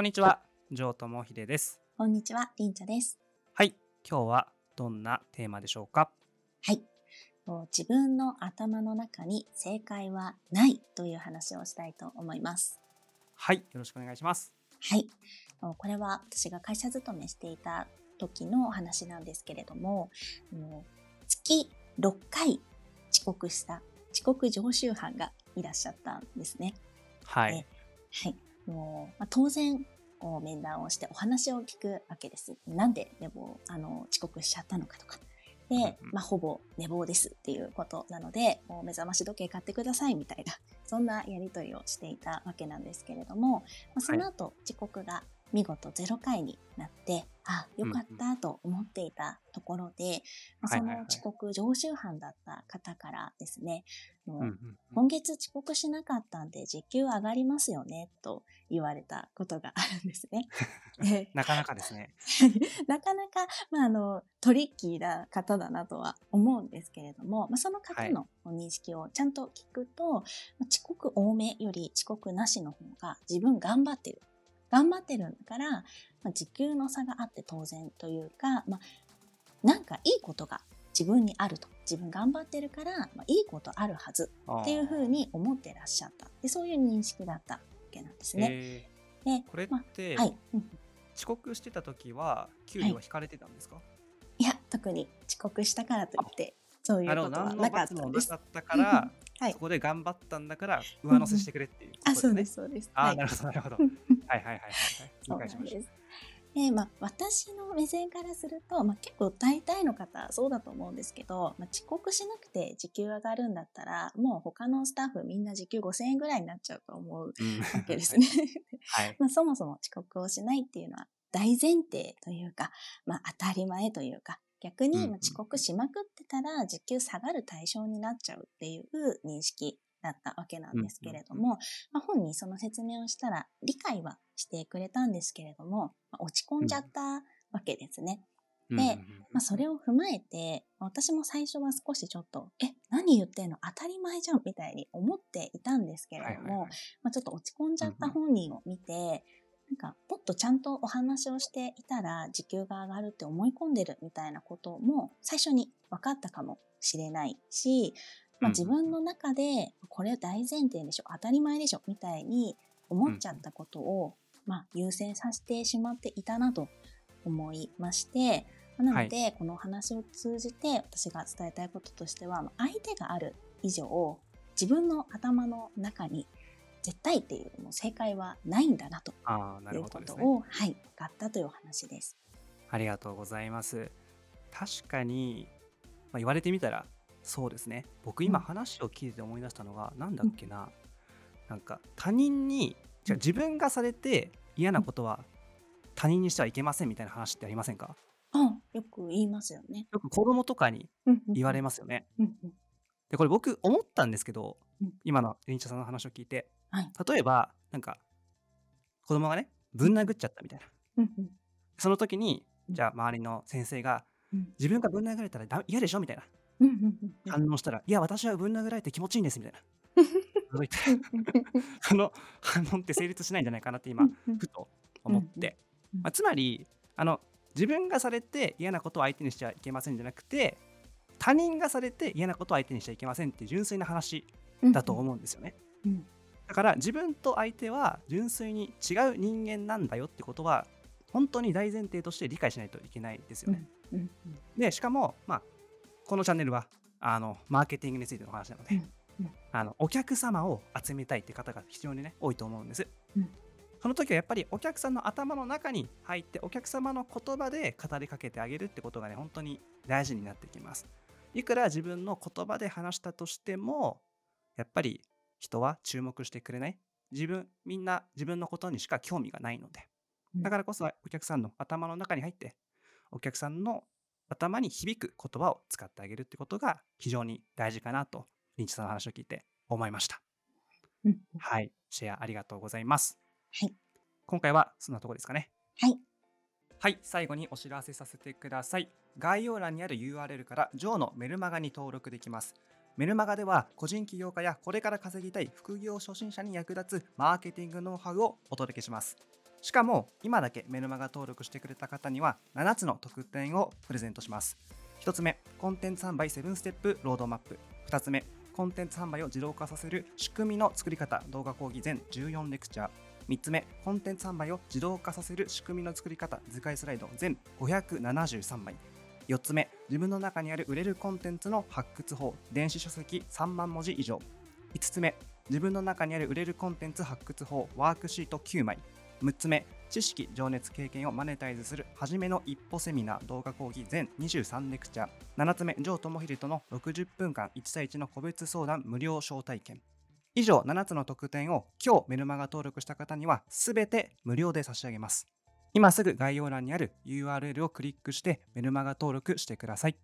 こんにちは、城友秀です。こんにちは、りんちゃです。はい、今日はどんなテーマでしょうか？はい。と自分の頭の中に正解はないという話をしたいと思います。はい、よろしくお願いします。はい。とこれは私が会社勤めしていた時のお話なんですけれども、月6回遅刻した遅刻常習犯がいらっしゃったんですね。はいね。はい。もう、まあ、当然、こう面談をしてお話を聞くわけです。なんで寝坊、あの、遅刻しちゃったのかとか。で、まあ、ほぼ寝坊ですっていうことなので、もう目覚まし時計買ってくださいみたいな、そんなやりとりをしていたわけなんですけれども、まあ、その後、遅刻が見事0回になって、あ、よかったと思っていたところで、まあ、そはいはいはいの遅刻常習犯だった方からですね、もううんうんうん今月遅刻しなかったんで時給上がりますよねと言われたことがあるんですね。でなかなかですね。なかなか、まあ、あのトリッキーな方だなとは思うんですけれども、まあ、その方の認識をちゃんと聞くと、まあ遅刻多めより遅刻なしの方が自分頑張ってる。頑張ってるんだから、まあ、時給の差があって当然というか、まあ、なんかいいことが自分にあると。自分頑張ってるから、まあ、いいことあるはずっていうふうに思ってらっしゃった。でそういう認識だったわけなんですね。えでーこれっまて、あはい、うん遅刻してた時は給料は引かれてたんですか、いや、特に遅刻したからといって、そういうことはなかったです罰もなか。ったから、はいそこで頑張ったんだから上乗せしてくれっていうことあ、そうねです、そうです。あー、はいなるほど、なるほど。うんはいはいはいはいはい。そうなんです。で、まあ、私の目線からすると、まあ、結構大体の方そうだと思うんですけど、まあ、遅刻しなくて時給上がるんだったら、もう他のスタッフみんな時給5000円ぐらいになっちゃうと思うわけですね。はい。まあ、そもそも遅刻をしないっていうのは大前提というか、まあ、当たり前というか、逆に遅刻しまくってたら時給下がる対象になっちゃうっていう認識だったわけなんですけれども、まあ、本にその説明をしたら理解はしてくれたんですけれども、まあ、落ち込んじゃったわけですね。うんでまあ、それを踏まえて、私も最初は少しちょっと、え、何言ってんの？当たり前じゃんみたいに思っていたんですけれども、まあ、ちょっと落ち込んじゃった本人を見て、なんか、もっとちゃんとお話をしていたら時給が上がるって思い込んでるみたいなことも最初に分かったかもしれないし、まあ、うん自分の中でこれ大前提でしょ、当たり前でしょ、みたいに思っちゃったことを、まあ、優先させてしまっていたなと思いまして、なので、このお話を通じて私が伝えたいこととしては、まあ相手がある以上、自分の頭の中に絶対っていうもう正解はないんだなといるうこ。とを、はい、分かったというお話です。ありがとうございます。確かに、まあ、言われてみたらそうですね。僕今うん話を聞いて思い出したのが、なんだっけな、なんか他人にじゃあ自分がされて嫌なことは他人にしてはいけませんみたいな話ってありませんか？あよく言いますよね。よく子供とかに言われまますよね。でこれ僕思ったんですけど、うん。今のリンチャさんの話を聞いて、はい。例えばなんか子供がねぶん殴っちゃったみたいな。うんうん。その時にうん。じゃあ周りの先生がうん。自分がぶん殴られたらだ嫌でしょみたいなうんうんうんうん。反応したら、いや私はぶん殴られて気持ちいいんですみたいな。そういったその反応って成立しないんじゃないかなって今ふと思って、うんまあ、つまりあの自分がされて嫌なことを相手にしちゃいけませんじゃなくて他人がされて嫌なことを相手にしちゃいけませんって純粋な話だと思うんですよね。うんだから自分と相手は純粋に違う人間なんだよってことは本当に大前提として理解しないといけないですよね。でしかも、まあ、このチャンネルはあのマーケティングについての話なので、うんうん。あのお客様を集めたいって方が非常にね多いと思うんです。うん。その時はやっぱりお客さんの頭の中に入ってお客様の言葉で語りかけてあげるってことがね本当に大事になってきます。いくら自分の言葉で話したとしてもやっぱり人は注目してくれない。自分みんな自分のことにしか興味がないので。うん。だからこそお客さんの頭の中に入ってお客さんの頭に響く言葉を使ってあげるってことが非常に大事かなとリンチさんの話を聞いて思いました。うんはい、シェアありがとうございます。はい。今回はそんなところですかね。はい。はい、最後にお知らせさせてください。概要欄にある URL からジョーのメルマガに登録できます。メルマガでは個人起業家やこれから稼ぎたい副業初心者に役立つマーケティングノウハウをお届けします。しかも今だけメルマガ登録してくれた方には7つの特典をプレゼントします。1つ目コンテンツ販売7ステップロードマップ。2つ目コンテンツ販売を自動化させる仕組みの作り方動画講義全14レクチャー。3つ目コンテンツ販売を自動化させる仕組みの作り方図解スライド全573枚。4つ目自分の中にある売れるコンテンツの発掘法電子書籍3万文字以上。5つ目自分の中にある売れるコンテンツ発掘法ワークシート9枚。6つ目知識情熱経験をマネタイズする。初めの一歩セミナー動画講義全23レクチャー。7つ目城智秀との60分間1対1の個別相談無料招待券。以上7つの特典を今日メルマガ登録した方には全て無料で差し上げます。今すぐ概要欄にある URL をクリックしてメルマガ登録してください。